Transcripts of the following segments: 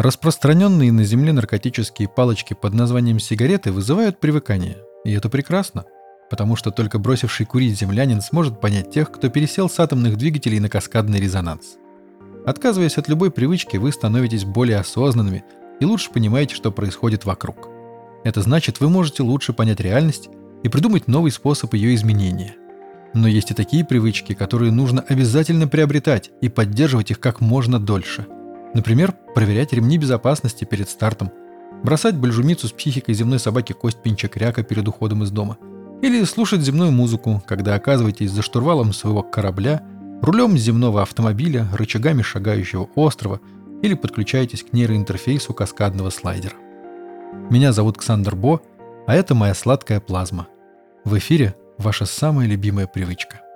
Распространенные на Земле наркотические палочки под названием сигареты вызывают привыкание. И это прекрасно, потому что только бросивший курить землянин сможет понять тех, кто пересел с атомных двигателей на каскадный резонанс. Отказываясь от любой привычки, вы становитесь более осознанными и лучше понимаете, что происходит вокруг. Это значит, вы можете лучше понять реальность и придумать новый способ ее изменения. Но есть и такие привычки, которые нужно обязательно приобретать и поддерживать их как можно дольше – Например, проверять ремни безопасности перед стартом, бросать бальжумицу с психикой земной собаки кость пинча кряка перед уходом из дома, или слушать земную музыку, когда оказываетесь за штурвалом своего корабля, рулем земного автомобиля, рычагами шагающего острова или подключаетесь к нейроинтерфейсу каскадного слайдера. Меня зовут Ксандр Бо, а это моя сладкая плазма. В эфире ваша самая любимая привычка –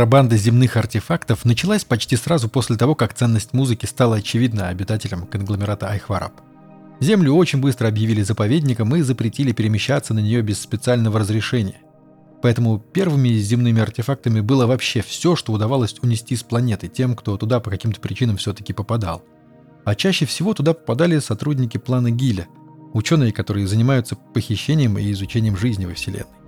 Контрабанда земных артефактов началась почти сразу после того, как ценность музыки стала очевидна обитателям конгломерата Айхвараб. Землю очень быстро объявили заповедником и запретили перемещаться на нее без специального разрешения. Поэтому первыми земными артефактами было вообще все, что удавалось унести с планеты тем, кто туда по каким-то причинам все-таки попадал. А чаще всего туда попадали сотрудники плана Гиля, ученые, которые занимаются похищением и изучением жизни во Вселенной.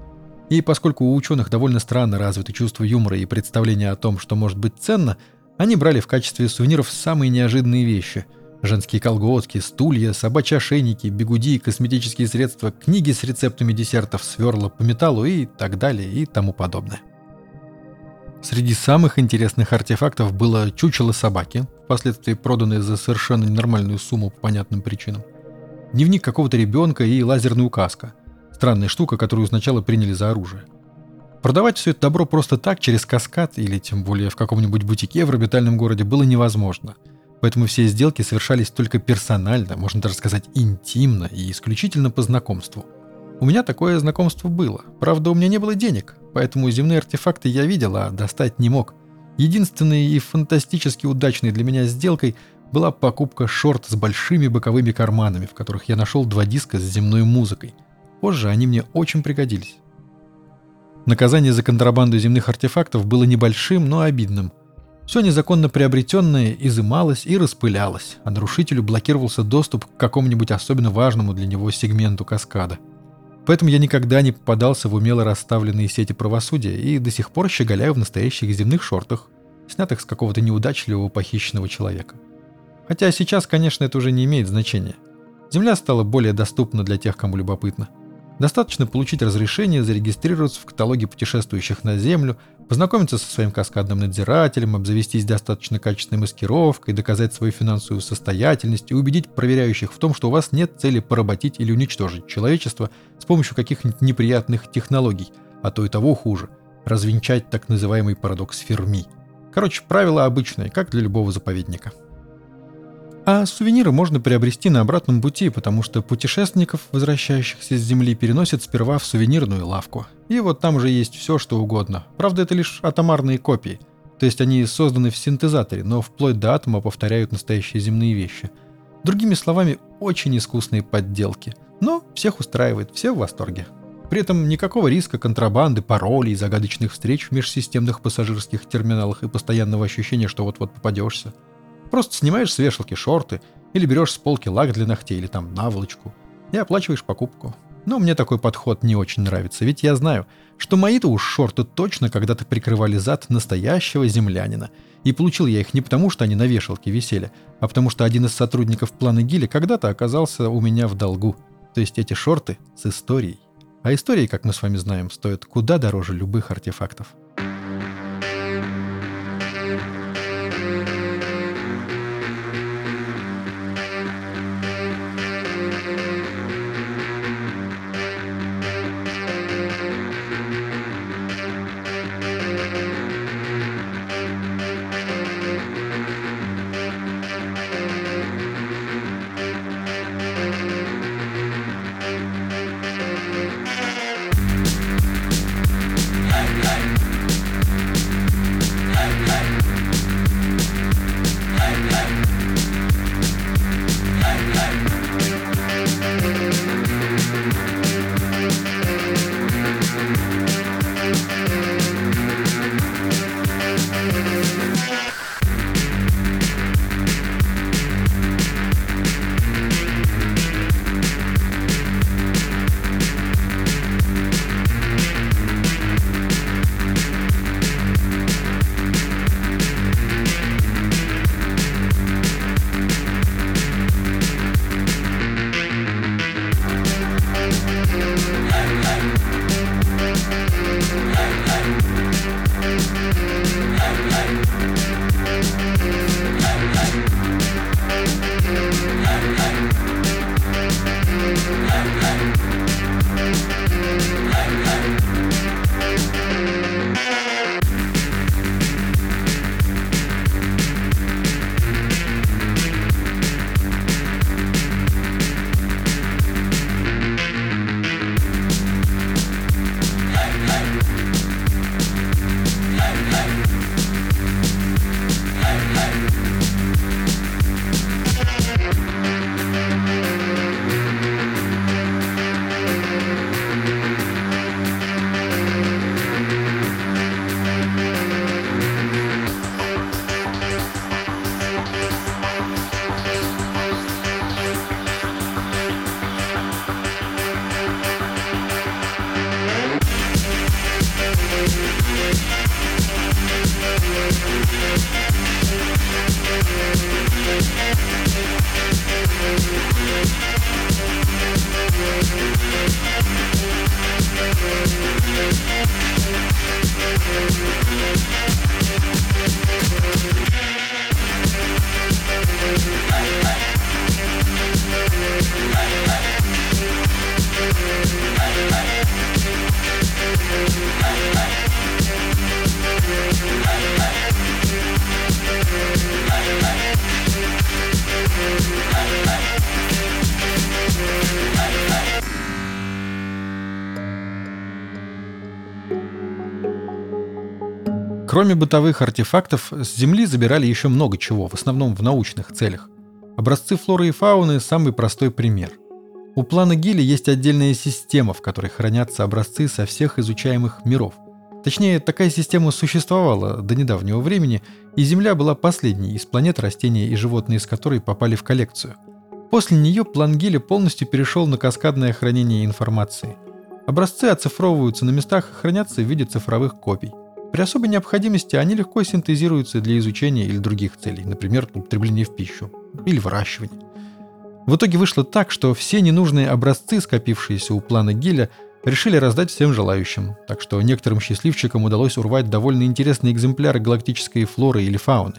И поскольку у ученых довольно странно развито чувство юмора и представление о том, что может быть ценно, они брали в качестве сувениров самые неожиданные вещи – Женские колготки, стулья, собачьи ошейники, бегуди, косметические средства, книги с рецептами десертов, сверла по металлу и так далее и тому подобное. Среди самых интересных артефактов было чучело собаки, впоследствии проданное за совершенно ненормальную сумму по понятным причинам, дневник какого-то ребенка и лазерная указка. Странная штука, которую сначала приняли за оружие. Продавать все это добро просто так, через каскад или тем более в каком-нибудь бутике в орбитальном городе было невозможно – Поэтому все сделки совершались только персонально, можно даже сказать интимно и исключительно по знакомству. У меня такое знакомство было. Правда, у меня не было денег, поэтому земные артефакты я видел, а достать не мог. Единственной и фантастически удачной для меня сделкой была покупка шорт с большими боковыми карманами, в которых я нашел два диска с земной музыкой. Позже они мне очень пригодились. Наказание за контрабанду земных артефактов было небольшим, но обидным – все незаконно приобретенное изымалось и распылялось, а нарушителю блокировался доступ к какому-нибудь особенно важному для него сегменту каскада. Поэтому я никогда не попадался в умело расставленные сети правосудия и до сих пор щеголяю в настоящих земных шортах, снятых с какого-то неудачливого похищенного человека. Хотя сейчас, конечно, это уже не имеет значения. Земля стала более доступна для тех, кому любопытно – Достаточно получить разрешение зарегистрироваться в каталоге путешествующих на Землю, познакомиться со своим каскадным надзирателем, обзавестись достаточно качественной маскировкой, доказать свою финансовую состоятельность и убедить проверяющих в том, что у вас нет цели поработить или уничтожить человечество с помощью каких-нибудь неприятных технологий, а то и того хуже – развенчать так называемый парадокс Ферми. Короче, правила обычные, как для любого заповедника. А сувениры можно приобрести на обратном пути, потому что путешественников, возвращающихся с Земли, переносят сперва в сувенирную лавку. И вот там же есть все, что угодно. Правда, это лишь атомарные копии. То есть они созданы в синтезаторе, но вплоть до атома повторяют настоящие земные вещи. Другими словами, очень искусные подделки. Но всех устраивает, все в восторге. При этом никакого риска контрабанды, паролей, загадочных встреч в межсистемных пассажирских терминалах и постоянного ощущения, что вот-вот попадешься – Просто снимаешь с вешалки шорты, или берешь с полки лак для ногтей, или там наволочку, и оплачиваешь покупку. Но мне такой подход не очень нравится, ведь я знаю, что мои-то уж шорты точно когда-то прикрывали зад настоящего землянина. И получил я их не потому, что они на вешалке висели, а потому что один из сотрудников плана Гиля когда-то оказался у меня в долгу. То есть эти шорты с историей. А истории, как мы с вами знаем, стоят куда дороже любых артефактов. Кроме бытовых артефактов, с Земли забирали еще много чего, в основном в научных целях. Образцы флоры и фауны – самый простой пример. У плана Гилли есть отдельная система, в которой хранятся образцы со всех изучаемых миров. Точнее, такая система существовала до недавнего времени, и Земля была последней из планет, растения и животные из которой попали в коллекцию. После нее план Гилли полностью перешел на каскадное хранение информации. Образцы оцифровываются на местах и хранятся в виде цифровых копий. При особой необходимости они легко синтезируются для изучения или других целей, например, употребления в пищу или выращивания. В итоге вышло так, что все ненужные образцы, скопившиеся у плана Гиля, решили раздать всем желающим, так что некоторым счастливчикам удалось урвать довольно интересные экземпляры галактической флоры или фауны.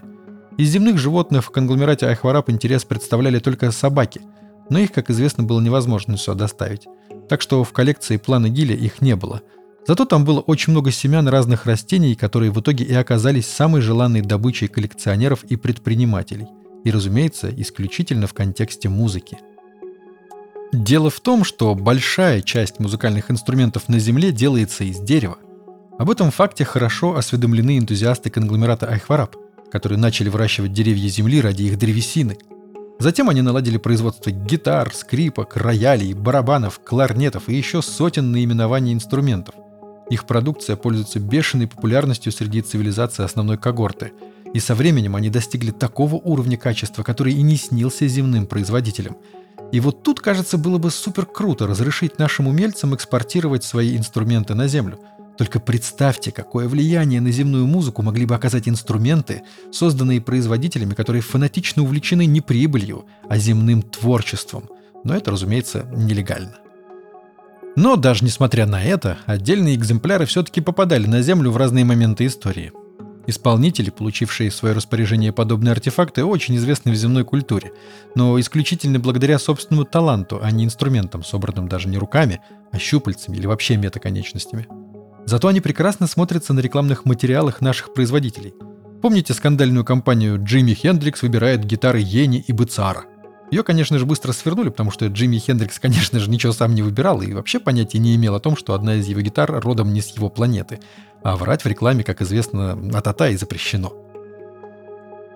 Из земных животных в конгломерате Айхвараб интерес представляли только собаки, но их, как известно, было невозможно сюда доставить. Так что в коллекции плана Гиля их не было – Зато там было очень много семян разных растений, которые в итоге и оказались самой желанной добычей коллекционеров и предпринимателей. И, разумеется, исключительно в контексте музыки. Дело в том, что большая часть музыкальных инструментов на Земле делается из дерева. Об этом факте хорошо осведомлены энтузиасты конгломерата Айхвараб, которые начали выращивать деревья Земли ради их древесины. Затем они наладили производство гитар, скрипок, роялей, барабанов, кларнетов и еще сотен наименований инструментов. Их продукция пользуется бешеной популярностью среди цивилизации основной когорты. И со временем они достигли такого уровня качества, который и не снился земным производителям. И вот тут, кажется, было бы супер круто разрешить нашим умельцам экспортировать свои инструменты на Землю. Только представьте, какое влияние на земную музыку могли бы оказать инструменты, созданные производителями, которые фанатично увлечены не прибылью, а земным творчеством. Но это, разумеется, нелегально. Но даже несмотря на это, отдельные экземпляры все-таки попадали на Землю в разные моменты истории. Исполнители, получившие в свое распоряжение подобные артефакты, очень известны в земной культуре, но исключительно благодаря собственному таланту, а не инструментам, собранным даже не руками, а щупальцами или вообще метаконечностями. Зато они прекрасно смотрятся на рекламных материалах наших производителей. Помните скандальную кампанию «Джимми Хендрикс выбирает гитары Йени и Быцара»? Ее, конечно же, быстро свернули, потому что Джимми Хендрикс, конечно же, ничего сам не выбирал и вообще понятия не имел о том, что одна из его гитар родом не с его планеты. А врать в рекламе, как известно, атата и запрещено.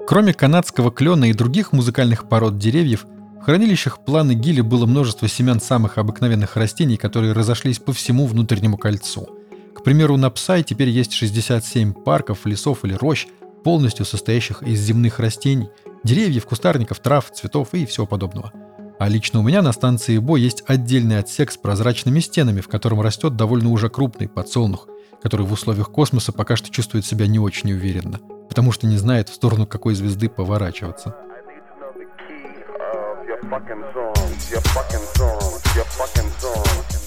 Кроме канадского клена и других музыкальных пород деревьев, в хранилищах планы Гилли было множество семян самых обыкновенных растений, которые разошлись по всему внутреннему кольцу. К примеру, на Псай теперь есть 67 парков, лесов или рощ, полностью состоящих из земных растений – Деревьев, кустарников, трав, цветов и всего подобного. А лично у меня на станции Бо есть отдельный отсек с прозрачными стенами, в котором растет довольно уже крупный подсолнух, который в условиях космоса пока что чувствует себя не очень уверенно, потому что не знает, в сторону какой звезды поворачиваться. Your fucking song, your fucking song, your fucking song.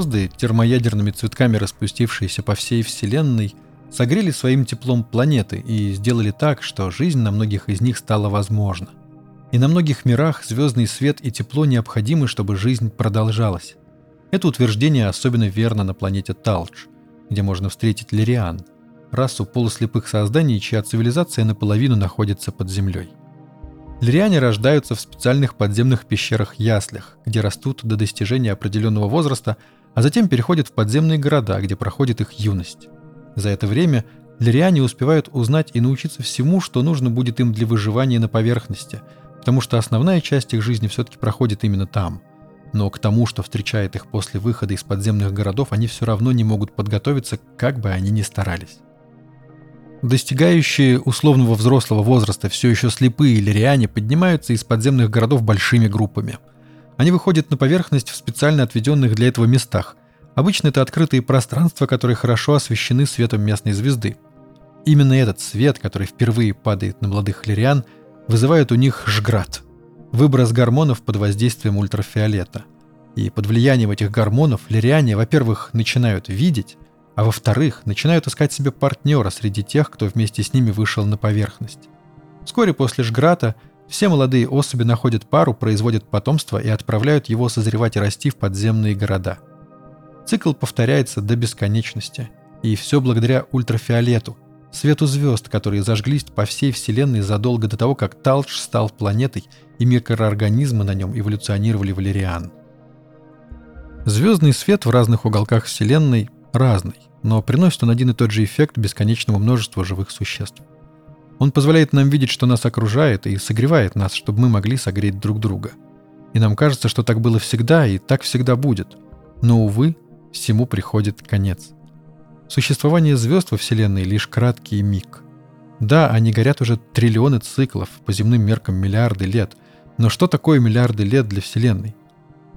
Звезды, термоядерными цветками распустившиеся по всей Вселенной, согрели своим теплом планеты и сделали так, что жизнь на многих из них стала возможна. И на многих мирах звездный свет и тепло необходимы, чтобы жизнь продолжалась. Это утверждение особенно верно на планете Талдж, где можно встретить Лириан, расу полуслепых созданий, чья цивилизация наполовину находится под землей. Лириане рождаются в специальных подземных пещерах-яслях, где растут до достижения определенного возраста, а затем переходят в подземные города, где проходит их юность. За это время лириане успевают узнать и научиться всему, что нужно будет им для выживания на поверхности, потому что основная часть их жизни все-таки проходит именно там. Но к тому, что встречает их после выхода из подземных городов, они все равно не могут подготовиться, как бы они ни старались. Достигающие условного взрослого возраста все еще слепые лириане поднимаются из подземных городов большими группами. Они выходят на поверхность в специально отведенных для этого местах. Обычно это открытые пространства, которые хорошо освещены светом местной звезды. Именно этот свет, который впервые падает на молодых лириан, вызывает у них жград – выброс гормонов под воздействием ультрафиолета. И под влиянием этих гормонов лириане, во-первых, начинают видеть, а во-вторых, начинают искать себе партнера среди тех, кто вместе с ними вышел на поверхность. Вскоре после Жграта все молодые особи находят пару, производят потомство и отправляют его созревать и расти в подземные города. Цикл повторяется до бесконечности. И все благодаря ультрафиолету, свету звезд, которые зажглись по всей Вселенной задолго до того, как Талдж стал планетой и микроорганизмы на нем эволюционировали в Лириан. Звездный свет в разных уголках Вселенной разный но приносит он один и тот же эффект бесконечному множеству живых существ. Он позволяет нам видеть, что нас окружает, и согревает нас, чтобы мы могли согреть друг друга. И нам кажется, что так было всегда, и так всегда будет. Но, увы, всему приходит конец. Существование звезд во Вселенной — лишь краткий миг. Да, они горят уже триллионы циклов, по земным меркам миллиарды лет. Но что такое миллиарды лет для Вселенной?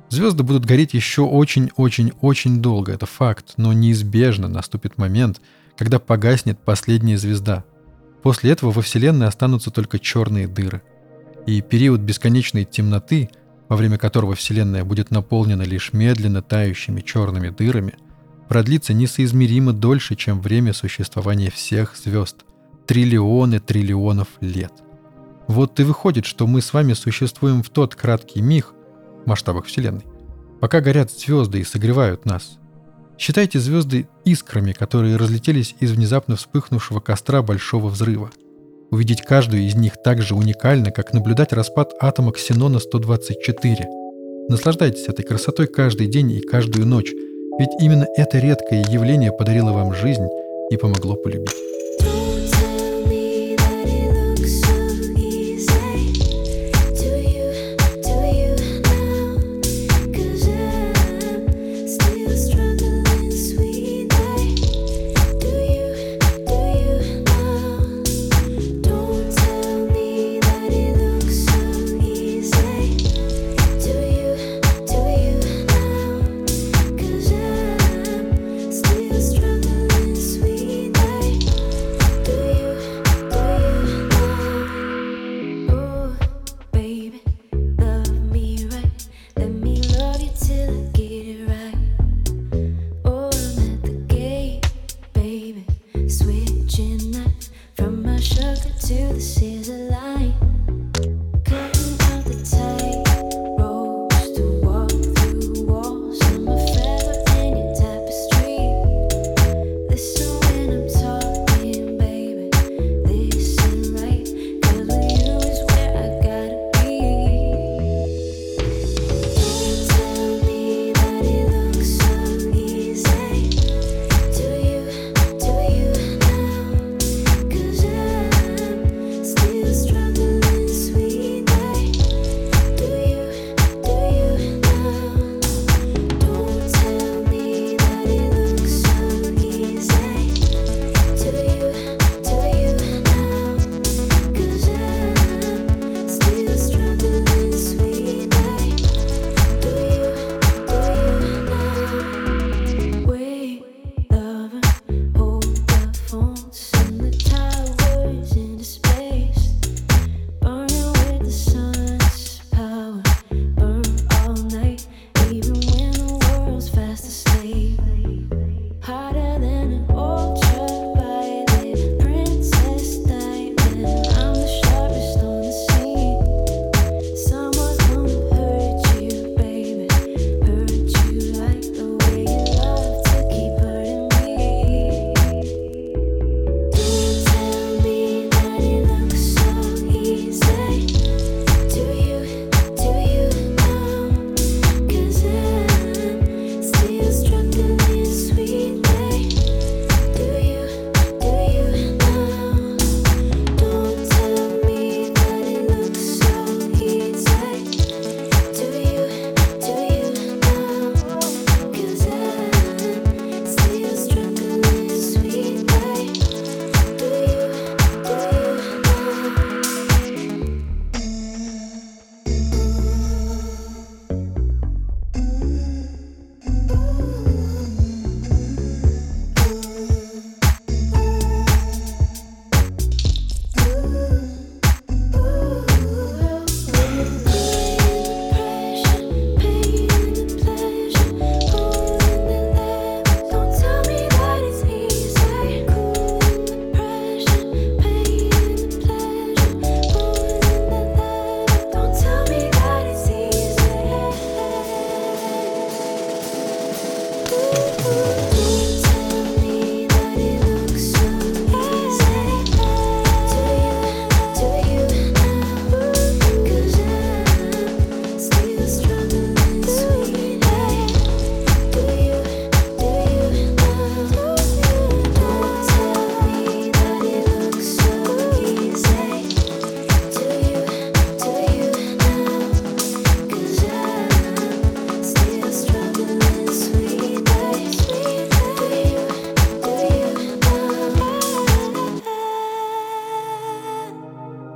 Звезды будут гореть еще очень-очень-очень долго, это факт, но неизбежно наступит момент, когда погаснет последняя звезда. После этого во Вселенной останутся только черные дыры. И период бесконечной темноты, во время которого Вселенная будет наполнена лишь медленно тающими черными дырами, продлится несоизмеримо дольше, чем время существования всех звезд. Триллионы триллионов лет. Вот и выходит, что мы с вами существуем в тот краткий миг, масштабах Вселенной, пока горят звезды и согревают нас. Считайте звезды искрами, которые разлетелись из внезапно вспыхнувшего костра большого взрыва. Увидеть каждую из них так же уникально, как наблюдать распад атома ксенона-124. Наслаждайтесь этой красотой каждый день и каждую ночь, ведь именно это редкое явление подарило вам жизнь и помогло полюбить.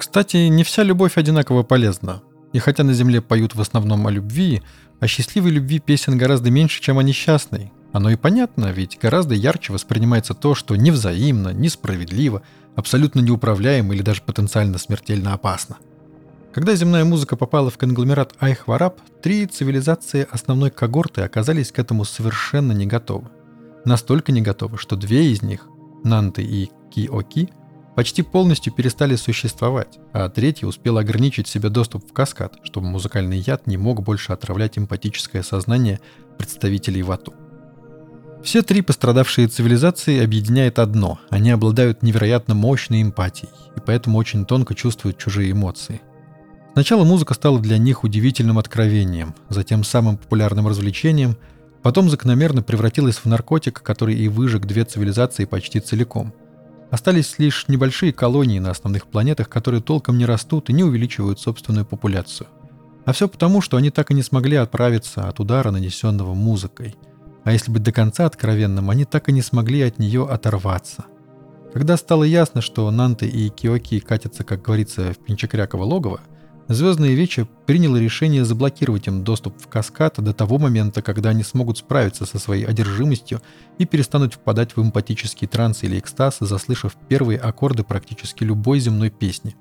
Кстати, не вся любовь одинаково полезна. И хотя на Земле поют в основном о любви, о счастливой любви песен гораздо меньше, чем о несчастной. Оно и понятно, ведь гораздо ярче воспринимается то, что невзаимно, несправедливо, абсолютно неуправляемо или даже потенциально смертельно опасно. Когда земная музыка попала в конгломерат Айхвараб, три цивилизации основной когорты оказались к этому совершенно не готовы. Настолько не готовы, что две из них, Нанты и Киоки, почти полностью перестали существовать, а третья успела ограничить себе доступ в каскад, чтобы музыкальный яд не мог больше отравлять эмпатическое сознание представителей Вату. Все три пострадавшие цивилизации объединяет одно – они обладают невероятно мощной эмпатией и поэтому очень тонко чувствуют чужие эмоции. Сначала музыка стала для них удивительным откровением, затем самым популярным развлечением, потом закономерно превратилась в наркотик, который и выжег две цивилизации почти целиком. Остались лишь небольшие колонии на основных планетах, которые толком не растут и не увеличивают собственную популяцию. А все потому, что они так и не смогли отправиться от удара, нанесенного музыкой – а если быть до конца откровенным, они так и не смогли от нее оторваться. Когда стало ясно, что Нанты и Киоки катятся, как говорится, в Пинчакряково логово, Звездное Вече приняло решение заблокировать им доступ в каскад до того момента, когда они смогут справиться со своей одержимостью и перестанут впадать в эмпатический транс или экстаз, заслышав первые аккорды практически любой земной песни.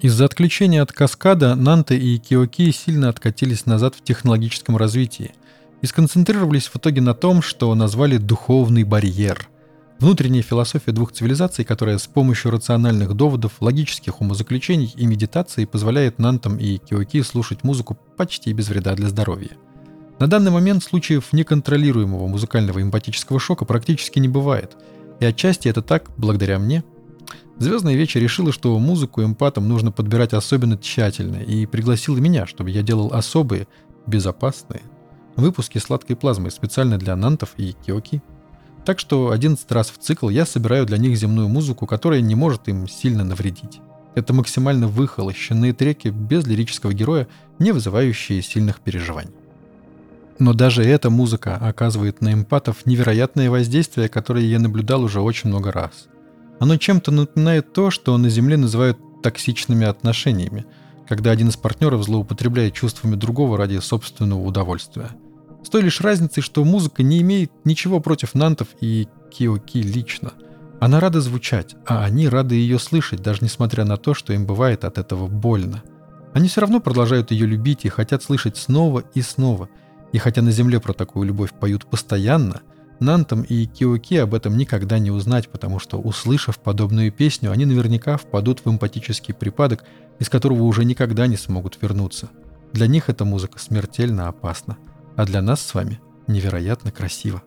Из-за отключения от каскада Нанты и Киоки сильно откатились назад в технологическом развитии, и сконцентрировались в итоге на том, что назвали «духовный барьер». Внутренняя философия двух цивилизаций, которая с помощью рациональных доводов, логических умозаключений и медитации позволяет нантам и киоки слушать музыку почти без вреда для здоровья. На данный момент случаев неконтролируемого музыкального эмпатического шока практически не бывает. И отчасти это так, благодаря мне. Звездная вечер решила, что музыку эмпатам нужно подбирать особенно тщательно, и пригласила меня, чтобы я делал особые, безопасные, выпуски сладкой плазмы специально для нантов и киоки. Так что 11 раз в цикл я собираю для них земную музыку, которая не может им сильно навредить. Это максимально выхолощенные треки без лирического героя, не вызывающие сильных переживаний. Но даже эта музыка оказывает на эмпатов невероятное воздействие, которое я наблюдал уже очень много раз. Оно чем-то напоминает то, что на Земле называют токсичными отношениями, когда один из партнеров злоупотребляет чувствами другого ради собственного удовольствия – с той лишь разницей, что музыка не имеет ничего против нантов и Киоки лично. Она рада звучать, а они рады ее слышать, даже несмотря на то, что им бывает от этого больно. Они все равно продолжают ее любить и хотят слышать снова и снова. И хотя на Земле про такую любовь поют постоянно, Нантам и Киоки об этом никогда не узнать, потому что, услышав подобную песню, они наверняка впадут в эмпатический припадок, из которого уже никогда не смогут вернуться. Для них эта музыка смертельно опасна а для нас с вами невероятно красиво.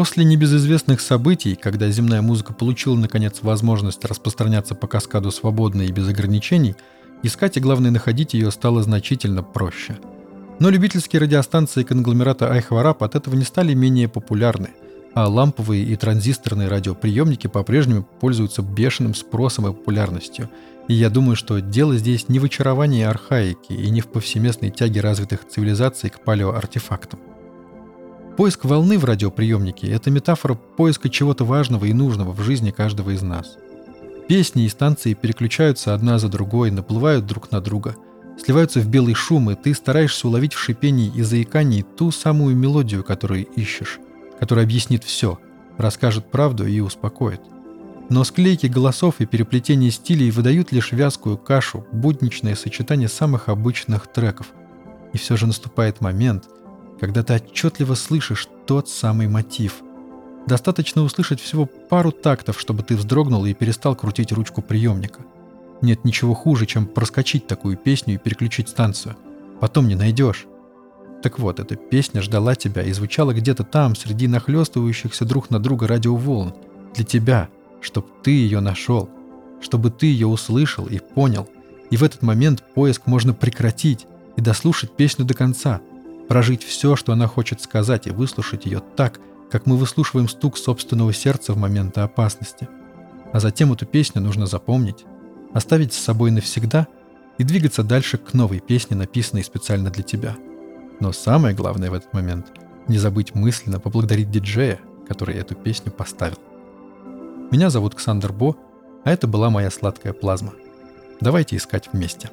После небезызвестных событий, когда земная музыка получила наконец возможность распространяться по каскаду свободно и без ограничений, искать и главное находить ее стало значительно проще. Но любительские радиостанции конгломерата Айхварап от этого не стали менее популярны, а ламповые и транзисторные радиоприемники по-прежнему пользуются бешеным спросом и популярностью. И я думаю, что дело здесь не в очаровании архаики и не в повсеместной тяге развитых цивилизаций к палеоартефактам. Поиск волны в радиоприемнике – это метафора поиска чего-то важного и нужного в жизни каждого из нас. Песни и станции переключаются одна за другой, наплывают друг на друга, сливаются в белый шум, и ты стараешься уловить в шипении и заикании ту самую мелодию, которую ищешь, которая объяснит все, расскажет правду и успокоит. Но склейки голосов и переплетение стилей выдают лишь вязкую кашу, будничное сочетание самых обычных треков. И все же наступает момент – когда ты отчетливо слышишь тот самый мотив. Достаточно услышать всего пару тактов, чтобы ты вздрогнул и перестал крутить ручку приемника. Нет ничего хуже, чем проскочить такую песню и переключить станцию. Потом не найдешь. Так вот, эта песня ждала тебя и звучала где-то там, среди нахлестывающихся друг на друга радиоволн. Для тебя, чтобы ты ее нашел, чтобы ты ее услышал и понял. И в этот момент поиск можно прекратить и дослушать песню до конца – прожить все, что она хочет сказать, и выслушать ее так, как мы выслушиваем стук собственного сердца в моменты опасности. А затем эту песню нужно запомнить, оставить с собой навсегда и двигаться дальше к новой песне, написанной специально для тебя. Но самое главное в этот момент – не забыть мысленно поблагодарить диджея, который эту песню поставил. Меня зовут Ксандр Бо, а это была моя сладкая плазма. Давайте искать вместе.